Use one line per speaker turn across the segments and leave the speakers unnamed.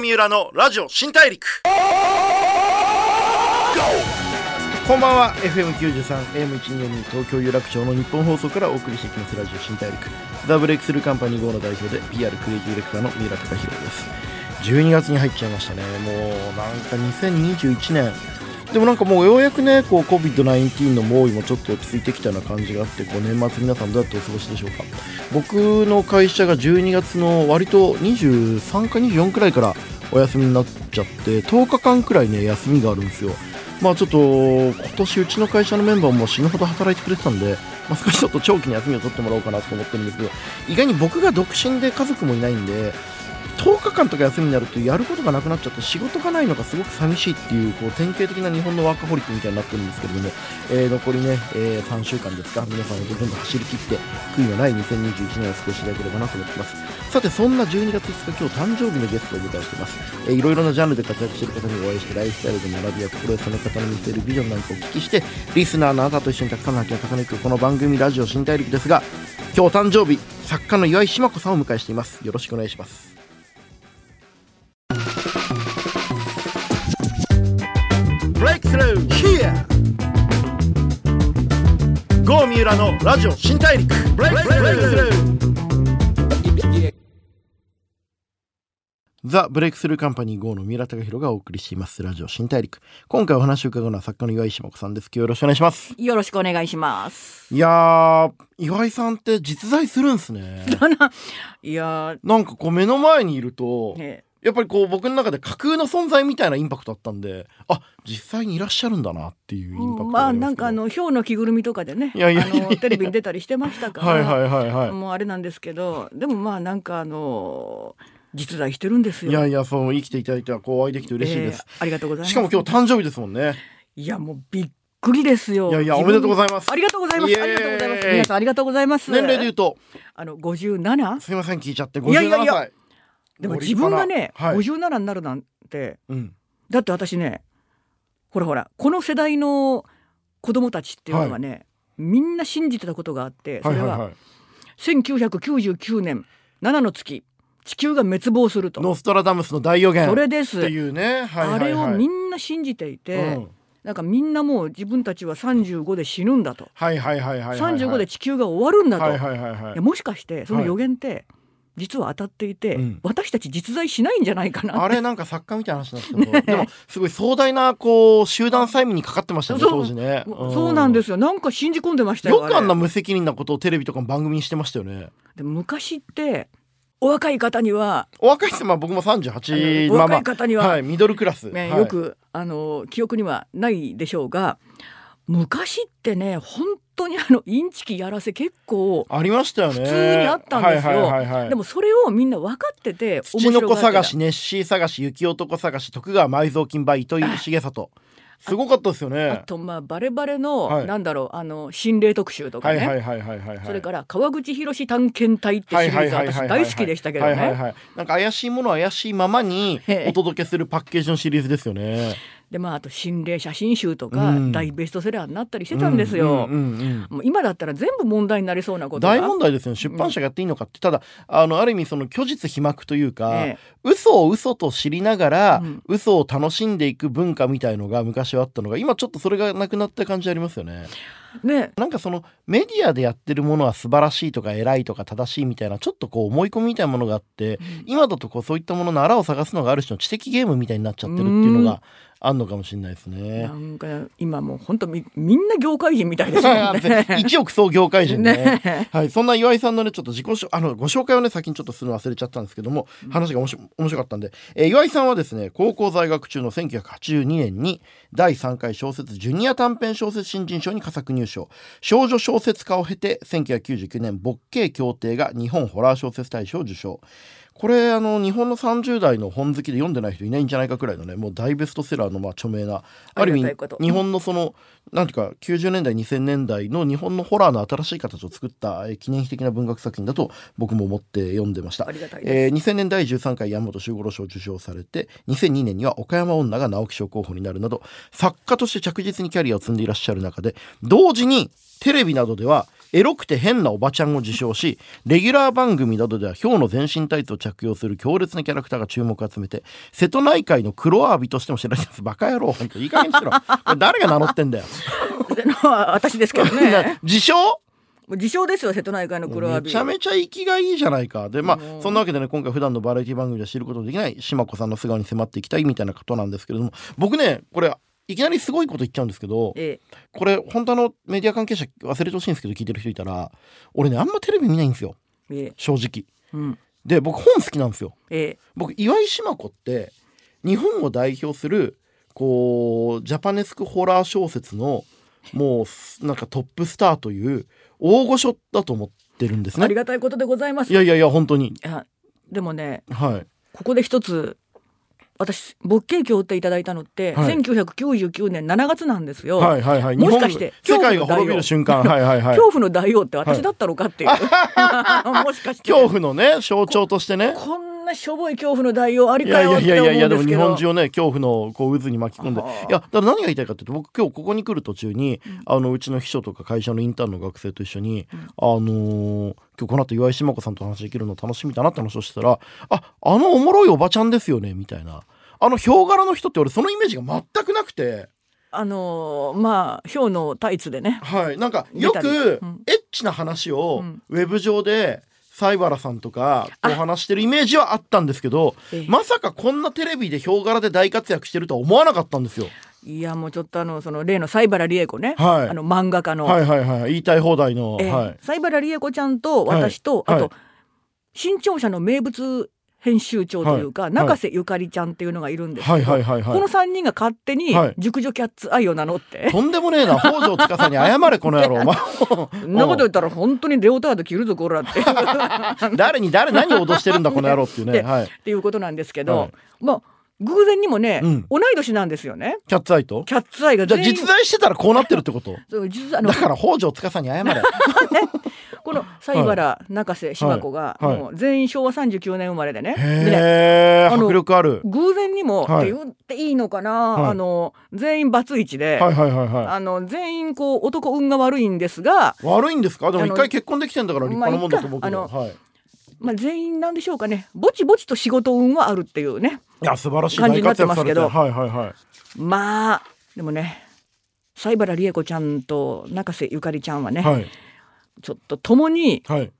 三浦のラジオ新大陸。こんばんは。FM93AM1242 東京有楽町の日本放送からお送りしてきますラジオ新大陸。ダ・ブルエクスルーカンパニー号の代表で PR クリエイティブディレクターの三浦貴弘です。12月に入っちゃいましたね。もうなんか2021年でもなんかもうようやくねこう COVID-19 の猛威もちょっと落ち着いてきたような感じがあってこう年末皆さんどうやってお過ごしでしょうか。僕の会社が12月の割と23か24くらいからお休みになっちゃって10日間くらいね休みがあるんですよ。まあちょっと今年うちの会社のメンバーも死ぬほど働いてくれてたんで、まあ、少しちょっと長期に休みを取ってもらおうかなと思ってるんですけど意外に僕が独身で家族もいないんで10日間とか休みになるとやることがなくなっちゃって仕事がないのがすごく寂しいっていうこう典型的な日本のワーカホリックみたいになってるんですけれども、えー、残りね、えー、3週間ですか。皆さんどんど走り切って悔いのない2021年を過ごしていただければなと思ってます。さてそんな12月5日今日誕生日のゲストをお迎えしてます、えー、いろいろなジャンルで活躍している方にお会いしてライフスタイルで学びや心得その方の見せるビジョンなんかをお聞きしてリスナーのあなたと一緒にたくさんの発見を重ねていくこの番組ラジオ新大陸ですが今日誕生日作家の岩井志麻子さんをお迎えしています。よろしくお願いします。Breakthrough Here. 郷三浦のラジオ新大陸。Breakthrough. ザ・ブレイクスルーカンパニー GO の三浦貴弘がお送りしていますラジオ新大陸。今回お話を伺うのは作家の岩井志麻子さんです。今日よろしくお願いします。
よろしくお願いします。
いや岩井さんって実在するんすね
いや
なんかこう目の前にいると、ねやっぱりこう僕の中で架空の存在みたいなインパクトあったんであ実際にいらっしゃるんだなっていうインパクト
まあなんかあの氷の着ぐるみとかでねいやいやあのテレビに出たりしてましたからはいはいはいはい。もうあれなんですけどでもまあなんかあの実在してるんですよ。
いやいやそう生きていただいてはこうお会いできて嬉しいです、
えー、ありがとうございます。
しかも今日誕生日ですもんね。
いやもうびっくりですよ。
いやいやおめでとうございます。
ありがとうございます。ありがとうございます。皆さんありがとうございます。
年齢で言うと？
あの五十七？
すみません聞いちゃって。五十七歳
でも自分がね、はい、57になるなんて、うん、だって私ねほらほらこの世代の子供たちっていうのはね、はい、みんな信じてたことがあってそれは,、はい。はいはい、1999年7の月地球が滅亡すると。
ノストラダムスの大予言
それです。
っていうね、はいはいはい、
あれをみんな信じていて、うん、なんかみんなもう自分たちは35で死ぬんだと、
はいはいはいはいはい、
35で地球が終わるんだと、はいはいはいはい、もしかしてその予言って、はい実は当たっていて、うん、私たち実在しないんじゃないかな。
あれなんか作家みたいな話なんですけど、ね、でもすごい壮大なこう集団催眠にかかってましたね当時ね、
うん、そうなんですよ。なんか信じ込んでましたよ
よくあんな無責任なことをテレビとか番組にしてましたよね。
でも昔ってお若い方には
お若い人まあ僕も38
お若い方には、
はい、ミドルクラス、
ね、よくあの記憶にはないでしょうが昔ってね本当にあのインチキやらせ結構
ありましたよね。
普通にあったんですよ、でもそれをみんな分かってて
土の子探しネッシー探し雪男探し徳川埋蔵金売糸井重里。すごかったですよね。
あとまあバレバレの、はい、なんだろうあの心霊特集とかね。はいはいはいはいそれから川口博探検隊ってシリーズ私大好きでしたけどね。
なんか怪しいもの怪しいままにお届けするパッケージのシリーズですよね。
でまああと心霊写真集とか、大ベストセラーになったりしてたんですよ。もう今だったら全部問題になりそうなこと
大問題ですよ、ね、出版社がやっていいのかって、ただあのある意味その虚実飛膜というか、ええ、嘘を嘘と知りながら、うん、嘘を楽しんでいく文化みたいのが昔はあったのが今ちょっとそれがなくなった感じありますよね。ね、なんかそのメディアでやってるものは素晴らしいとか偉いとか正しいみたいなちょっとこう思い込みみたいなものがあって、うん、今だとこうそういったもののあらを探すのがある種の知的ゲームみたいになっちゃってるっていうのがあんのかもしれないですね。
なんか今もう本当みみんな業界人みたいですもんね。
一億総業界人ね。ね、はい、そんな岩井さんのねちょっと自己あのご紹介をね先にちょっとするの忘れちゃったんですけども、話が面白面白かったんで、えー、岩井さんはですね高校在学中の1982年に第3回小説ジュニア短編小説新人賞に佳作入賞。少女小説家を経て1999年ボッケー協定が日本ホラー小説大賞を受賞。これあの日本の30代の本好きで読んでない人いないんじゃないかくらいのねもう大ベストセラーのまあ著名なある意味日本のそのなんていうか90年代2000年代の日本のホラーの新しい形を作った記念碑的な文学作品だと僕も思って読んでました、えー、2000年代13回山本周五郎賞を受賞されて2002年には岡山女が直木賞候補になるなど作家として着実にキャリアを積んでいらっしゃる中で同時にテレビなどではエロくて変なおばちゃんを自称しレギュラー番組などではヒョウの全身タイツを着用する強烈なキャラクターが注目を集めて瀬戸内海の黒アワビとしても知られてます。バカ野郎本当いい加減にしろ。誰が名乗ってんだよ。
私ですけどね。
自称？
自称ですよ瀬戸内海の黒アワ
ビ。めちゃめちゃ生きがいいじゃないか。でまあそんなわけでね今回普段のバラエティ番組では知ることのできない島子さんの素顔に迫っていきたいみたいなことなんですけれども。僕ねこれいきなりすごいこと言っちゃうんですけど、ええ、これ本当のメディア関係者忘れてほしいんですけど聞いてる人いたら俺ねあんまテレビ見ないんですよ、え、正直、うん、で僕本好きなんですよ、僕岩井島子って日本を代表するこうジャパネスクホラー小説のもうなんかトップスターという大御所だと思ってるんですね。
ありがたいことでございます。
いやいやいや本当に。い
やでもね、
はい、
ここで一つ私勃起器を打っていただいたのって、はい、1999年7月なんですよ。
はいはいはい、
もしかして
世界が滅びる瞬間、はいはいはい、
恐怖の大王って私だったのかっていう、は
い、もしかして。恐怖のね象徴としてね。
こんなしょぼい恐怖の大王ありかよって思うんですけど。いやいやいやでも
日本中をね恐怖のこう渦に巻き込んでいやだから何が言いたいかっていうと僕今日ここに来る途中に、うん、あのうちの秘書とか会社のインターンの学生と一緒に、うん、あのー、今日この後岩井島子さんと話できるの楽しみだなって話をしてたらああのおもろいおばちゃんですよねみたいな。あのヒョウ柄の人って俺そのイメージが全くなくて。
あのー、まあヒョウのタイツでね。
はい。なんかよくエッチな話をウェブ上で西原さんとかお話してるイメージはあったんですけどまさかこんなテレビでヒョウ柄で大活躍してるとは思わなかったんですよ。
いやもうちょっとあのその例の西原理恵子ね、はい、あの漫画家の。
はいはいはい。言いたい放題の、
えー、はい、西原理恵子ちゃんと私と、はい、あと、はい、新潮社の名物編集長というか、はい、中瀬ゆかりちゃんっていうのがいるんですけど、はい。はい、この3人が勝手に熟女キャッツ愛を名乗って、
とんでもねえな北条司に謝れこの野郎
そんなこと言ったら本当にレオタード着るぞこらって。
誰に誰何を脅してるんだこの野郎っていうね、
はい、っていうことなんですけど、まあ偶然にもね、うん、同い年なんですよね。
キャッツアイと？
キャッツアイが
じゃ実在してたらこうなってるってこと？だから北条司に謝れ。ね、
この西原、中瀬島子が、もう全員昭和39年生まれでね。
へえ、迫力ある。
偶然にも、って言っていいのかな、あの全員バツイチで、はいはいはいはい、あの全員こう男運が悪いんですが。
悪いんですか？でも一回結婚できてんだから立派なもんだと思うけど。はい。
まあ、全員なんでしょうかね。ぼちぼちと仕事運はあるっていうね。
いや素晴らしい。
感じになってますけど、
はいはいはい、
まあでもね西原理恵子ちゃんと中瀬ゆかりちゃんはね、はい、ちょっと共に、はい。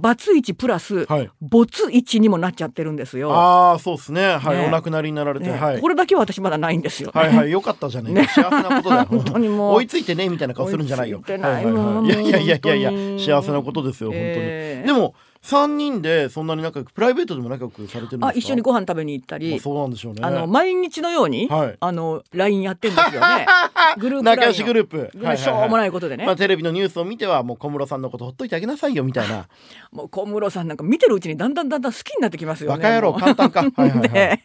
バツイチプラス、はい、ボツイチにもなっちゃってるんですよ。
ああ、そうですね。はい、ね、お亡くなりになられて、ね、はい。
これだけは私まだないんですよ、
ね、はいはい、よかったじゃない。ね、幸せなことだよ。本当にもう。追いついてねみたいな顔するんじゃないよ。
いはい
はい、い。やいやいやいやいや、幸せなことですよ、本当に。えー、でも。三人でそんなに仲良くプライベートでも仲良くされてるんですか？
あ一緒にご飯食べに行ったり、
まあ、そうなんでしょうね。
あの毎日のように、はい、あの LINE やってんですよね。
グループ仲良しグループ、
はい、しょうもないことでね、
まあ、テレビのニュースを見てはもう小室さんのことほっといてあげなさいよみたいな。
もう小室さんなんか見てるうちにだんだんだんだん好きになってきますよね
バカ野郎簡単か
で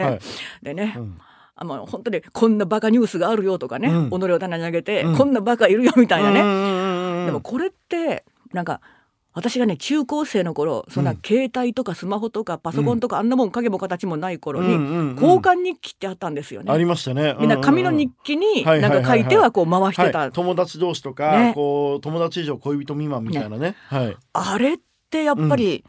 でね、うんあの本当にこんなバカニュースがあるよとかね、うん、己を棚に上げて、うん、こんなバカいるよみたいなね、でもこれってなんか私がね中高生の頃そんな携帯とかスマホとかパソコンとか、あんなもん影も形もない頃に、交換日記ってあったんですよね。
ありましたね。
みんな紙の日記になんか書いてはこう回してた。
友達同士とか、ね、こう友達以上恋人未満みたいなね。ね。はい、
あれってやっぱり、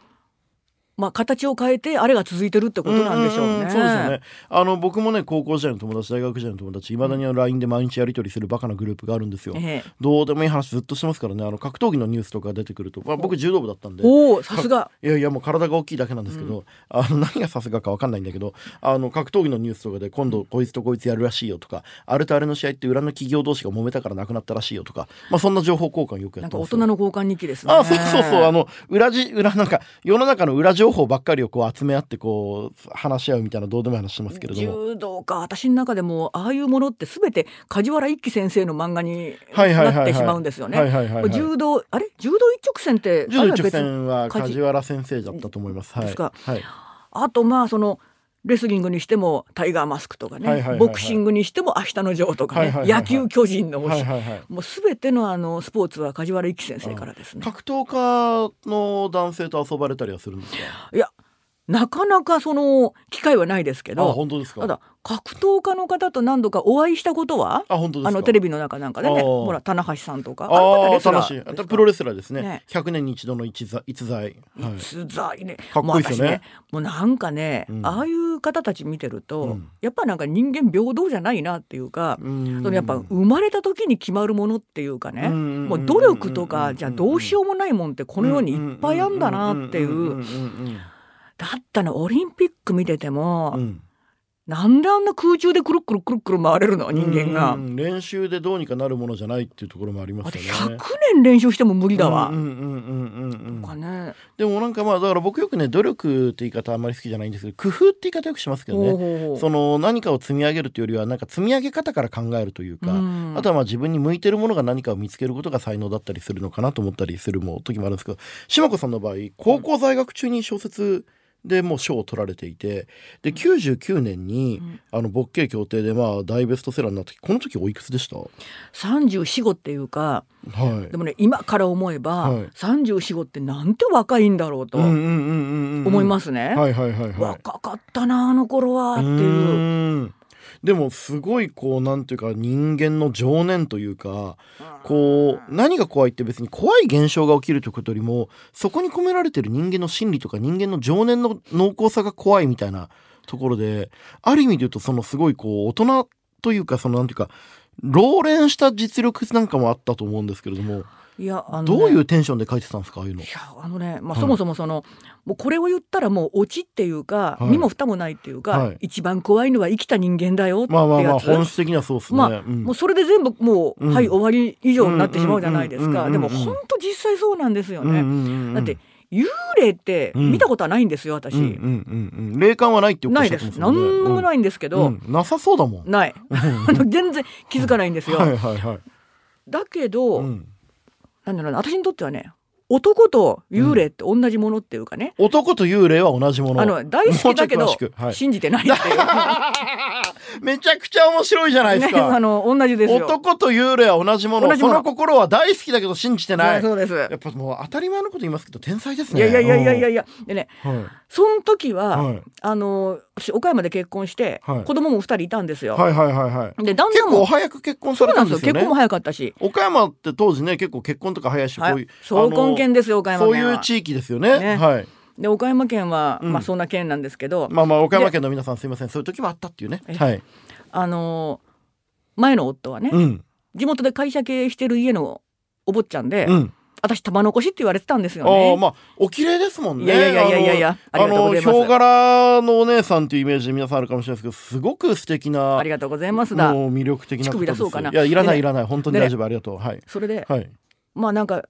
まあ、形を変えてあれが続いてるってことなんでしょうね。う
そうですよね。あの僕もね高校時代の友達大学時代の友達いまだに LINE で毎日やり取りするバカなグループがあるんですよ。ええ、どうでもいい話ずっとしてますからね。あの格闘技のニュースとか出てくると、まあ、僕柔道部だったんで。
おさすが。
いやいやもう体が大きいだけなんですけど、うん、あの何がさすがか分かんないんだけどあの格闘技のニュースとかで今度こいつとこいつやるらしいよとかあれとあれの試合って裏の企業同士が揉めたからなくなったらしいよとか、まあ、そんな情報交換よくやってます
大人の交換日記ですね。
あそうそうそう。あの裏じ裏なんか世の中の裏情報ばっかりをこう集め合ってこう話し合うみたいなどうでもいい話してますけれど
も。柔道か私の中でもああいうものって全て梶原一騎先生の漫画になってしまうんですよね。柔道あれ？柔道一直線って
柔道一直線は梶原先生だったと思います、はい、ですか、はい、
あとまあそのレスリングにしてもタイガーマスクとかね、ボクシングにしても明日のジョーとかね、野球巨人の星、もうすべてのあのスポーツは梶原一騎先生からですね。
格闘家の男性と遊ばれたりはするんですか？
いやなかなかその機会はないですけど
本当ですか？
ただ格闘家の方と何度かお会いしたことは
あ本当ですあ
のテレビの中なんかでねほら棚橋さんとか
ああレスラー。プロレスラーですね。ね。100年に一度の逸材逸材、
逸材ね。
かっこいいですよね、ね、
もうなんかね、うん、ああいう方たち見てると、うん、やっぱなんか人間平等じゃないなっていうか、うん、そのやっぱ生まれた時に決まるものっていうかね、もう努力とかじゃどうしようもないもんってこの世にいっぱいあんだなっていうだったらオリンピック見てても、なんであんな空中でくるくるくるくる回れるの人間が。
練習でどうにかなるものじゃないっていうところもありますよね。
100年練習しても無理だわ。
でもなんかまあだから僕よくね努力って言い方あんまり好きじゃないんですけど工夫って言い方よくしますけどね。その何かを積み上げるというよりはなんか積み上げ方から考えるというか、あとはまあ自分に向いてるものが何かを見つけることが才能だったりするのかなと思ったりするも時もあるんですけど島子さんの場合高校在学中に小説でもう賞を取られていてで99年に、うん、あのボッケー協定でまあ大ベストセラーになった時この時おいくつでした
?34 っていうか、
はい、
でもね今から思えば、はい、34ってなんて若いんだろうと思いますね。若かったなあの頃はっていう。
でもすごいこうなんていうか人間の情念というかこう何が怖いって別に怖い現象が起きるということよりもそこに込められてる人間の心理とか人間の情念の濃厚さが怖いみたいなところである意味で言うとそのすごいこう大人というかそのなんていうか老練した実力なんかもあったと思うんですけれども。いやあの、ね、どういうテンションで書いてたんですかああいうの。い
やあのね、まあ、そもそもその、はい、もうこれを言ったらもうオチっていうか、はい、身も蓋もないっていうか、はい、一番怖いのは生きた人間だよってやつ。まあまあまあ
本質的にはそうですね。
まあ、うん、もうそれで全部もう、うん、はい終わり以上になってしまうじゃないですか。でも本当実際そうなんですよね。だって幽霊って見たことはないんですよ、私、
霊感はないって
ないです。何もないんですけど、
なさそうだも
ん。ない。全然気づかないんですよ。
はいはい、はい、
だけど、なんだろうな私にとってはね男と幽霊って同じものっていうかね、
うん、男と幽霊は同じもの。
あの大好きだけど、はい、信じてないっていう
めちゃくちゃ面白いじゃないですか、
ね、あの同じです
男と幽霊は同じもの。その心は大好きだけど信じてない。
そうです。や
っぱもう当たり前のこと言いますけど天才ですね。
いやいやいやいやいや。でね、はい、その時は、はい、あの私岡山で結婚して、はい、子供も二人いたんですよ。
はいはいはいはい。
で
旦那も結構早く結婚されたんですよ、
ね、結婚も早かったし。
岡山って当時ね結構結婚とか早いし、はい、こういう
そう婚県ですよ岡山
そういう地域ですよね。ね。はい
で岡山県は、うん、まあそんな県なんですけど
まあまあ岡山県の皆さんすいません。そういう時もあったっていうね。はい。
あのー、前の夫はね、うん、地元で会社経営してる家のお坊ちゃんで、うん、私玉残しって言われてたんですよね。
あまあお綺麗ですもんね。い
やいやいやいやいや
あのヒョウ柄のお姉さんっていうイメージ皆さんあるかもしれないですけどすごく素敵な
ありがとうございますだ。
もう魅力的な
方です。い
やいらないいらない。本当に大丈夫、ありがとう。はい。
それで、
はい、
まあなんか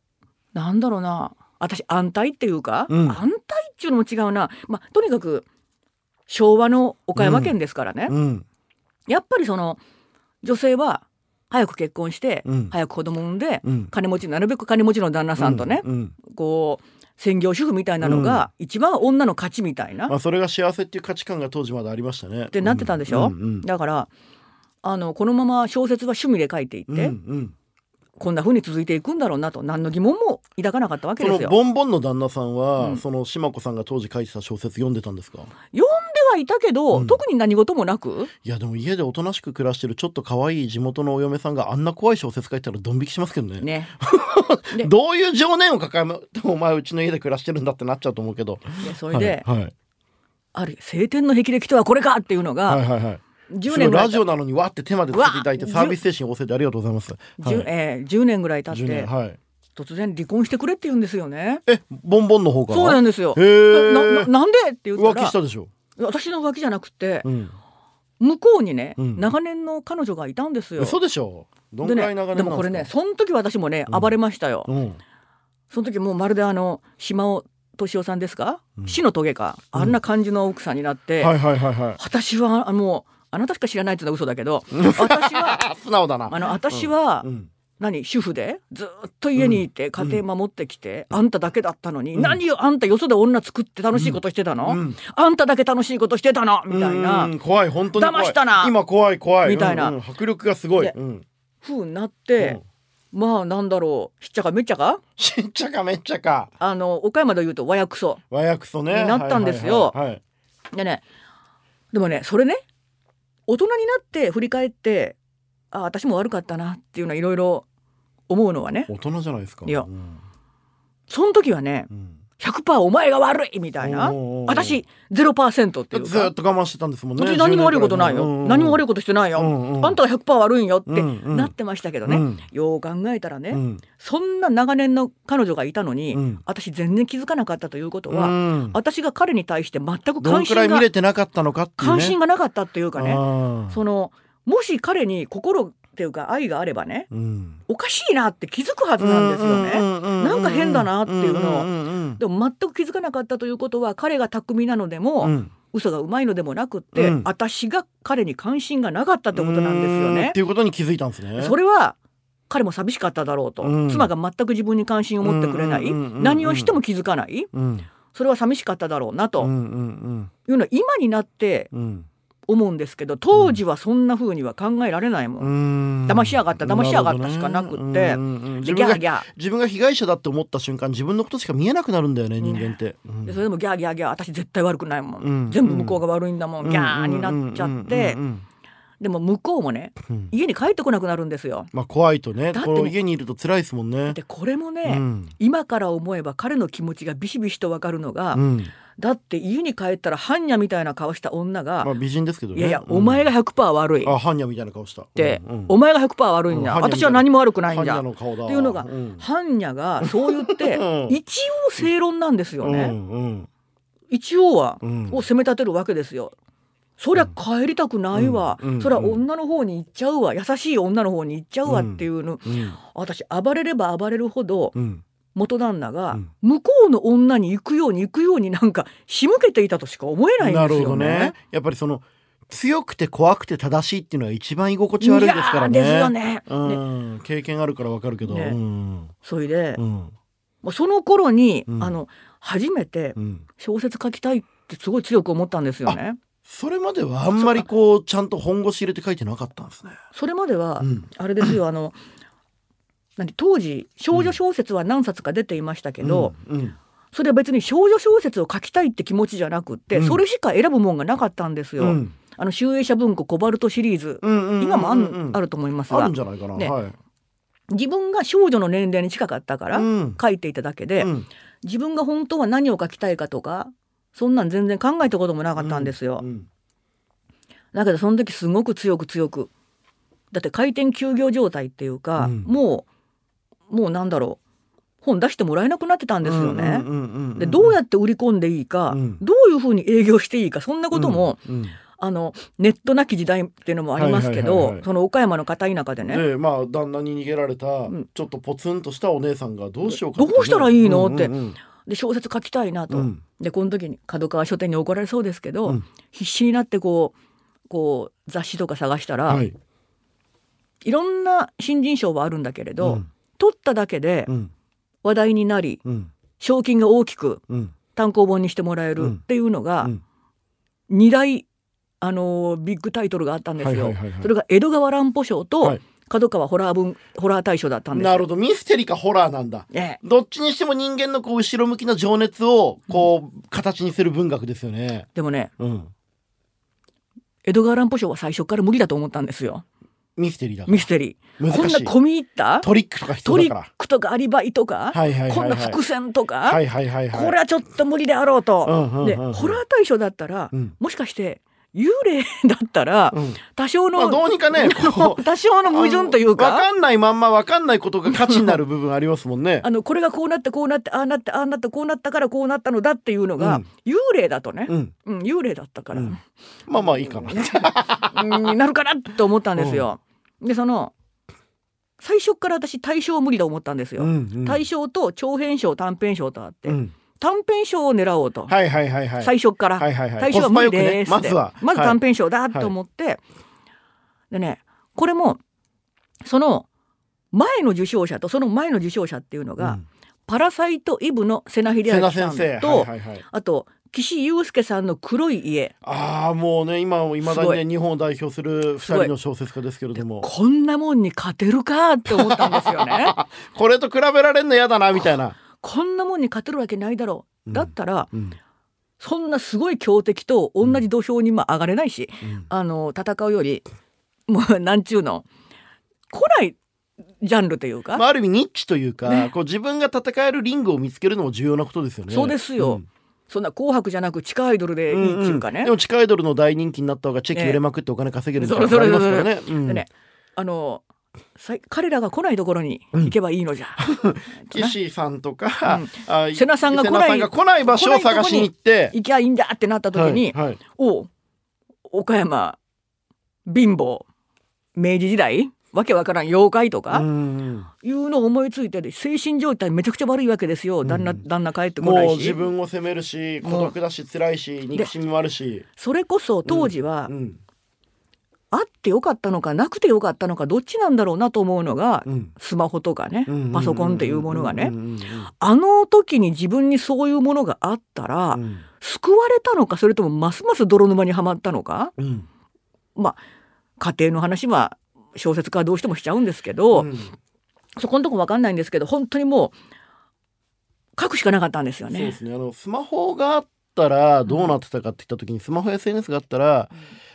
なんだろうな私安泰っていうか、うん、安泰っていうのも違うな、まあ、とにかく昭和の岡山県ですからね、うん、やっぱりその女性は早く結婚して、うん、早く子供産んで、金持ちなるべく金持ちの旦那さんとね、こう専業主婦みたいなのが一番女の勝ちみたいな、
まあ、それが幸せっていう価値観が当時まだありましたね。
ってなってたんでしょ、だからあのこのまま小説は趣味で書いていって、うん。うんこんな風に続いていくんだろうなと。何の疑問も抱かなかったわけですよ。
ボンボンの旦那さんは、うん、その島子さんが当時書いてた小説読んでたんですか？
読んではいたけど、うん、特に何事もなく？
いやでも家でおとなしく暮らしてるちょっと可愛い地元のお嫁さんがあんな怖い小説書いたらドン引きしますけどね。
ね。
どういう情念を抱えてお前うちの家で暮らしてるんだってなっちゃうと思うけど。
それで、はい。はい、ある晴天の霹靂とはこれかっていうのが、
はいはいはい10年ラジオなのにわって手までつけていただいてサービス精神旺盛でありがとうございます。
はい、えー、10年ぐらい経って、はい、突然離婚してくれって言うんですよね。
え、ボンボンの方から？
そうなんですよ。ななんでって言った
ら。浮気したでしょ？
私の浮気じゃなくて、うん、向こうにね、うん、長年の彼女がいたんですよ。
そうでしょ？う。どんぐらい長年
で、ね,、もこれね、その時私もね、暴れましたよ。うん、その時もうまるであの島尾敏夫さんですか、死の棘か、あんな感じの奥さんになって、
はいはいはいはい、
私はあのあなたしか知らないってのは嘘だけど 私は
素直だな。
あの私は、うん、何主婦でずっと家にいて家庭守ってきて、うん、あんただけだったのに、うん、何よあんたよそで女作って楽しいことしてたの、うん、あんただけ楽しいことしてたの？みたいな。
怖い本当に
騙したな。
今怖い怖い。
みたいな、
迫力がすごい、
ふうになって、まあなんだろうしっちゃかめっちゃか？
しっちゃかめっちゃか。
あの岡山で言うと和訳そ
和訳そね。
になったんですよ。
はいはいはいはい。
でねでもねそれね大人になって振り返ってあ私も悪かったなっていうのはいろいろ思うのはね。
大人じゃないですか。
いや。
うん。
その時はね
うん
100%お前が悪いみたいな。私0%っていうか。
ずーっと我慢してたんですもんね。
私何も悪いことないよ、何も悪い
い
ことしてないよ、
うんうん
あんたが100%悪いんよって
うんうん。
なってましたけどね、
うん。
よう考えたらね、
うん。
そんな長年の彼女がいたのに、
うん。
私全然気づかなかったということは、
うん。
私が彼に対して全く関心が
れてなかったのかっていうね。
関心がなかったっていうかね。そのもし彼に心っていうか愛があればね
うん。
おかしいなって気づくはずなんですよね。
ね
なんか変だなっていうの。を
を
でも全く気づかなかったということは彼が巧みなのでも、嘘がうまいのでもなくって、
うん。
私が彼に関心がなかったってことなんですよね。
って。いうことに気づいたんですね。
それは彼も寂しかっただろうと、
うん。
妻が全く自分に関心を持ってくれない、
うんうんうんうん
何をしても気づかない。
うん。
それは寂しかっただろうなと。
うんうん
いうのは今になって
うんうん
思うんですけど当時はそんな風には考えられないもん。
うん。
騙しやがった騙しやがったしかなくって
ね
ギャーギャー。
自分が被害者だって思った瞬間自分のことしか見えなくなるんだよね人間って。うん。
でそれでもギャーギャーギャー私絶対悪くないもん、
うん。
全部向こうが悪いんだもん、ギャーになっちゃって、でも向こうもね
うん。
家に帰ってこなくなるんですよ。
まあ怖いとね
だってね
家にいると辛いですもんね。
でこれもね、
うん。
今から思えば彼の気持ちがビシビシと分かるのが、
うん
だって家に帰ったら般若みたいな顔した女が、
まあ美人ですけどね。
いやいや、
うん。
お前が100%悪い。っ
あ般若みたいな顔した。
て、
うん。うん。
お前が100%悪いんだ、私は何も悪くないん
般
だ
若の顔だ。
っていうのが
うん。
般若がそう言って、
うん。
一応正論なんですよね、
うんうん。
一応は、
うん。
を責め立てるわけですよ。そりゃ帰りたくないわ、
うん。うん。
そりゃ女の方に行っちゃうわ。優しい女の方に行っちゃうわっていうの、
うん。
私暴れれば暴れるほど
うん
元旦那が
うん。
向こうの女に行くように行くようになんか仕向けていたとしか思えないんですよね。
どね。やっぱりその強くて怖くて正しいっていうのは一番居心地悪いですからね。
ですよね。
経験あるからわかるけど。
ね。
うん。
それで、その頃に、
うん。
あの初めて
うん。
小説書きたいってすごい強く思ったんですよね。
それまではあんまりこうちゃんと本腰入れて書いてなかったんですね。
それまでは、
うん。
あれですよあの何当時少女小説は何冊か出ていましたけど、
うん。うん。
それは別に少女小説を書きたいって気持ちじゃなくって、
うん。
それしか選ぶもんがなかったんですよ。
うん。
あの集英社文庫コバルトシリーズ、
うんうん
今もあんあると思います
あ
が。ね。
はい。
自分が少女の年齢に近かったから
うん。
書いていただけで、
うん。
自分が本当は何を書きたいかとかそんなん全然考えたこともなかったんですよ。
うん。
だけどその時すごく強く強く。だって開店休業状態っていうか、
うん。
もうもうなんだろう。本出してもらえなくなってたんですよね。でどうやって売り込んでいいか、
うん。
どういうふうに営業していいかそんなことも、
うん。うん。
あのネットなき時代っていうのもありますけどその岡山の片田舎でね、
でまあ旦那に逃げられた、
ん。
ちょっとポツンとしたお姉さんがどうしようか
どうしたらいいの？って。で小説書きたいなと、
うん。
でこの時に角川書店に怒られそうですけど、
うん。
必死になってこうこう雑誌とか探したら、
はい。
い、ろんな新人賞はあるんだけれど、
うん
取っただけで
うん。
話題になり
うん。
賞金が大きく
うん。
単行本にしてもらえるっていうのが
うん。
2大、あのービッグタイトルがあったんですよ。それが江戸川乱歩賞と
はい。
角川ホラー文ホラー大賞だったんです。よ。
なるほど。ミステリーかホラーなんだ。
ね
どっちにしても人間のこう後ろ向きな情熱をこう形にする文学ですよね。
でもね
うん。
江戸川乱歩賞は最初から無理だと思ったんですよ
ミステリーだ。
ミステリー。こんない込み入った？
トリックとか必
トリッ。クとかアリバイとか、
はいはいはいはい
こんな伏線とか、
はいはいはいはい。
これはちょっと無理であろうと。
うんうんうん
で
うん
ホラー大賞だったら、
うん
もしかして幽霊だったら、
うん
多少の、
まあどうにかね
多少の矛盾という
わ
か。
かんないまんまわかんないことが価値になる部分ありますもんね。
あのこれがこうなってこうなってああなってああなってこうなったからこうなったのだっていうのが、
うん
幽霊だとね、
うん。
うん幽霊だったから、
うんまあまあいいかな。
うんになるかなと思ったんですよ。でその最初から私大賞無理だと思ったんですよ。
うんうん
大賞と長編賞短編賞とあって、
うん
短編賞を狙おうと、
はいはいはいはい。
最初から、
はいはいはい
大賞は無理ですって
ねまずは
まず短編賞だと思って、でねこれもその前の受賞者とその前の受賞者っていうのが、
うん
パラサイトイブの瀬名秀
瀬名
明さんと。
はいはいはい。
あと岸優介さんの黒い家。
ああもうね今いまだにね日本を代表する2人の小説家ですけれども。
こんなもんに勝てるかって思ったんですよね。
これと比べられんの嫌だなみたいな。
こんなもんに勝てるわけないだろう、だったら、うん、そんなすごい強敵と同じ土俵にまあ上がれないし、うん、あの戦うよりもうなんちゅうの来ないジャンルというか、
まあ、ある意味ニッチというか、ね、こう自分が戦えるリングを見つけるのも重要なことですよね。
そうですよ、うんそんな紅白じゃなく地下アイドルでいいっていうかね、うんうん、
でも地下アイドルの大人気になった方がチェキ売れまくってお金稼げるみたいなのありますからね。でね
あの彼らが来ないところに行けばいいのじゃ。
岸さんとか、
うん、瀬名さんが来ない
来ない場所を探しに行って。
行きゃいいんだってなった時に、はいはい、お岡山貧乏明治時代わけわからん妖怪とかいうのを思いついて精神状態めちゃくちゃ悪いわけですよ、旦那旦那帰ってこないし。
自分を責めるし孤独だし辛いし憎しみもあるし。
それこそ当時は、あってよかったのかなくてよかったのかどっちなんだろうなと思うのが、うん、スマホとかね、パソコンっていうものがね。あの時に自分にそういうものがあったら、うん、救われたのかそれともますます泥沼にはまったのか、うん、まあ家庭の話は小説家はどうしてもしちゃうんですけど、そこのとこ分かんないんですけど本当にもう書くしかなかったんですよね。
そうですね。あのスマホがあったらどうなってたかって言った時に、スマホ SNS があったら、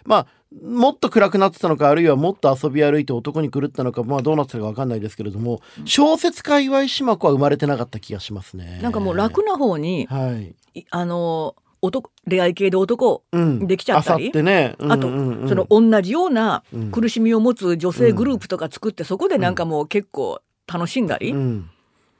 まあもっと暗くなってたのかあるいはもっと遊び歩いて男に狂ったのかまあどうなってたか分かんないですけれども、小説家岩井島子は生まれてなかった気がしますね。
なんかもう楽な方に、はい、あの男恋愛系で男できちゃったり、
うんね。
うんうんうん、あとその同じような苦しみを持つ女性グループとか作って、そこでなんかもう結構楽しんだり。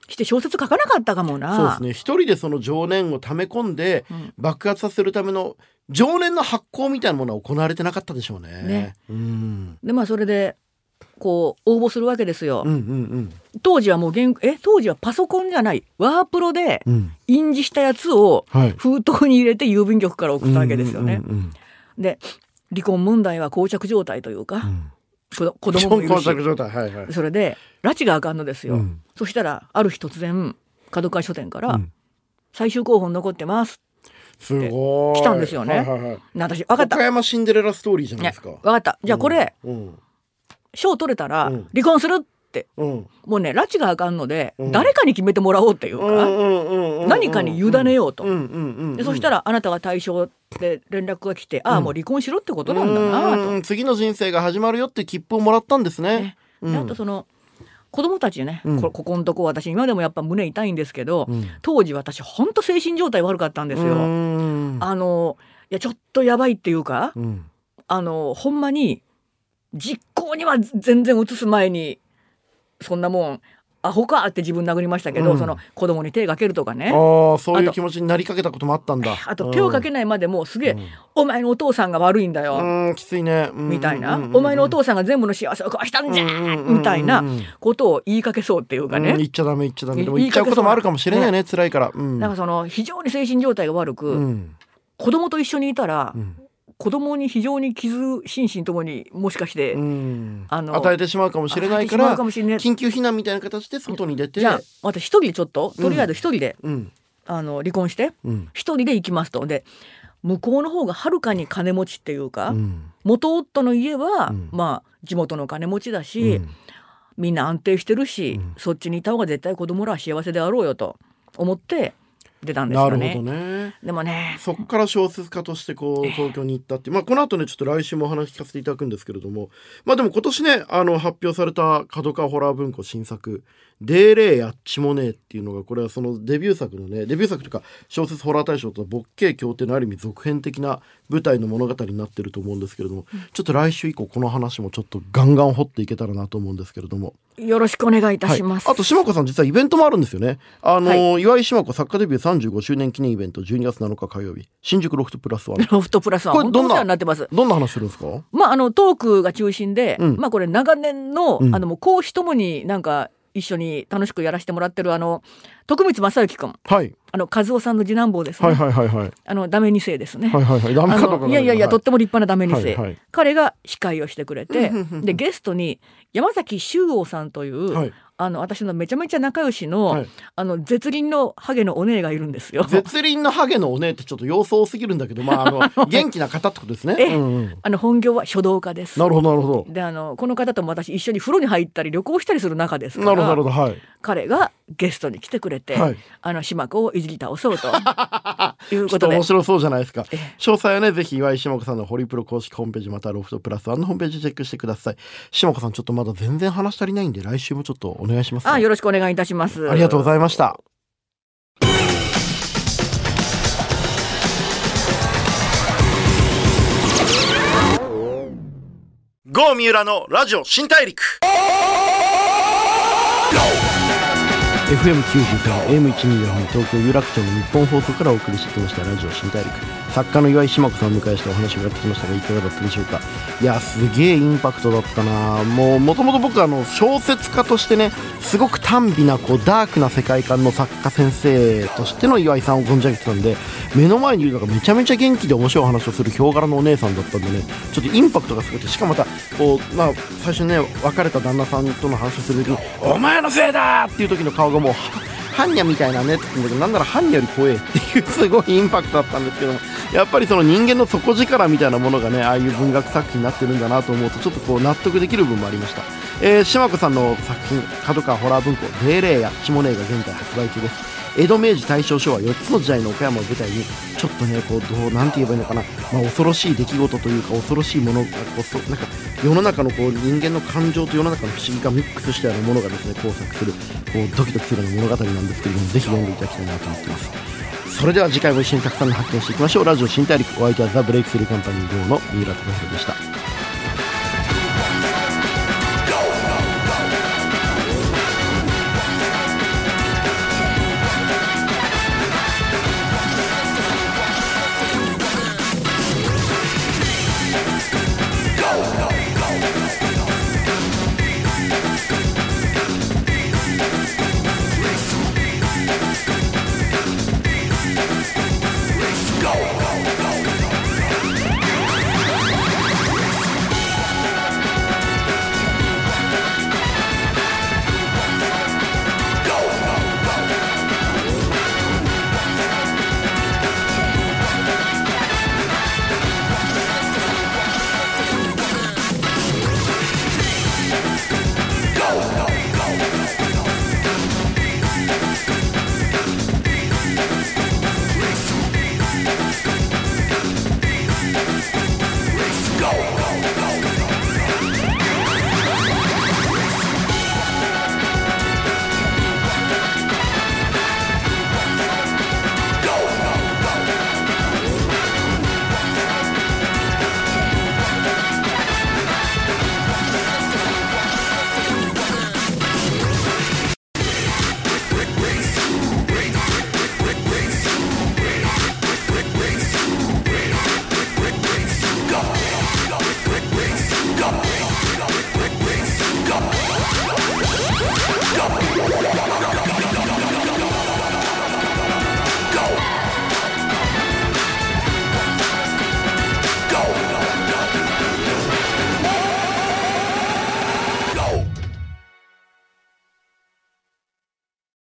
して小説書かなかったかもな。
そうですね。一人でその情念を溜め込んで爆発させるための情念の発行みたいなものは行われてなかったでしょうね。ね。
うん、でまあそれでこう応募するわけですよ。うんうんうん、当時はもうえ当時はパソコンじゃない。ワープロで印字したやつを封筒に入れて郵便局から送ったわけですよね。で離婚問題は膠着状態というか、うん、子供もいるし、はいはい、それで拉致があかんのですよ。うん、そしたらある日突然角川書店から「最終候補に残ってます」
すご
い。来たんですよね。はいはいはい、私分かった。
岡山シンデレラストーリーじゃないですか。
分かった。じゃあこれ、うん、賞取れたら離婚するって、うん、もうね拉致があかんので、うん、誰かに決めてもらおうっていうか、何かに委ねようと、でそしたらあなたが対象って連絡が来て、ああもう離婚しろってことなんだなと、
次の人生が始まるよって切符をもらったんですね。
ね。あとその子供たちね、うん、ここのとこ私今でもやっぱ胸痛いんですけど、うん、当時私ほんと精神状態悪かったんですよ。あのいやちょっとやばいっていうか、うん、あのほんまに実行には全然移す前にそんなもんアホかって自分殴りましたけど、うん、その子供に手かけるとかね。
ああそういう気持ちになりかけたこともあったんだ。
あと手をかけないまでもすげえ、うん、お前のお父さんが悪いんだよ。
うんきついね、
みたいな、お前のお父さんが全部の幸せを壊したんじゃみたいなことを言いかけそうっていうかね、
言っちゃダメ言っちゃダメ。でも言っちゃうこともあるかもしれないねね辛いから、
なんかその非常に精神状態が悪く、子供と一緒にいたら、子供に非常に傷心身ともにもしかして、
あの与えてしまうかもしれないから緊急避難みたいな形で外に出て。
じゃあまた一人でちょっととりあえず一人で、うん、あの離婚して一、人で行きますと。で向こうの方がはるかに金持ちっていうか、うん、元夫の家は、まあ地元の金持ちだし、みんな安定してるし、そっちにいた方が絶対子供らは幸せであろうよと思って出たんですよね。なるほどね。でもね。
そこから小説家としてこう東京に行ったって、まあこの後ねちょっと来週もお話聞かせていただくんですけれども、まあでも今年ねあの発表された角川ホラー文庫新作デーレーやっちもねえっていうのがこれはそのデビュー作のねデビュー作というか小説ホラー大賞とボッケー協定のある意味続編的な舞台の物語になってると思うんですけれども、うん、ちょっと来週以降この話もちょっとガンガン掘っていけたらなと思うんですけれども。
よろしくお願いいたします、
はい、あと島子さん実はイベントもあるんですよね。あの、はい、岩井島子作家デビュー35周年記念イベント12月7日火曜日。新宿ロフトプラスワン。
ロフトプラスワン。これどんななってます。
どんな話するんですか？
まああのトークが中心で、うん、まあこれ長年の、うん、あのもう講師ともになんか一緒に楽しくやらせてもらってるあの徳光正幸君、はい、あの和夫さんの次男坊ですね。はいはいはいはい。あのダメ二世ですね。はいはいはい。ダメかいやいやいや、はい、とっても立派なダメ二世、はいはい。彼が司会をしてくれて、でゲストに山崎修王さんという、はい、あの私のめちゃめちゃ仲良しの、はい、あの絶倫のハゲのお姉がいるんですよ。
絶倫のハゲのお姉ってちょっと様子多すぎるんだけど、まああの 元気な方ってことですね。
うんうん、あの本業は書道家です。
なるほどなるほど。
であのこの方とも私一緒に風呂に入ったり旅行したりする仲ですから。
なるほどはい。
彼がゲストに来てくれて、はい、あの島子をいじり倒そうと。いうことで。
面白そうじゃないですか。詳細はねぜひ岩井島子さんのホリプロ公式ホームページまたロフトプラスワンのホームページチェックしてください。島子さんちょっとまだ全然話足りないんで来週もちょっとお願いします、
ね、あよろしくお願いいたします。
ありがとうございました。郷三浦のラジオ新大陸 FM93、AM124 東京有楽町の日本放送からお送りしてきましたラジオ新大陸。作家の岩井島子さんを迎えしてお話をやってきましたが、いかがだったでしょうか？いや、すげえインパクトだったなもう、もともと僕あの、小説家としてね、すごく短美な、こう、ダークな世界観の作家先生としての岩井さんを存じ上げてたんで、目の前にいるのがめちゃめちゃ元気で面白い話をするヒョウ柄のお姉さんだったんでね、ちょっとインパクトがすごくて、しかもまた、こう、まあ、最初ね、別れた旦那さんとの話をする時に、お前のせいだっていう時の顔がもう、ハンニャみたいなねって言うんだけどなんならハンニャより怖えっていうすごいインパクトだったんですけどもやっぱりその人間の底力みたいなものがねああいう文学作品になってるんだなと思うとちょっとこう納得できる部分もありました、えー、島子さんの作品角川ホラー文庫「霊霊や下ネが現在発売中です。江戸明治大正昭和4つの時代の岡山を舞台にちょっとねこうどうなんて言えばいいのかな、まあ、恐ろしい出来事というか恐ろしいものがこうなんか世の中のこう人間の感情と世の中の不思議がミックスしたようなものがですね交錯するこうドキドキするような物語なんですけれどもぜひ読んでいただきたいなと思ってます。それでは次回も一緒にたくさんの発見していきましょう。ラジオ新大陸お相手はザ・ブレイクスルーカンパニー GO の三浦貴弘でした。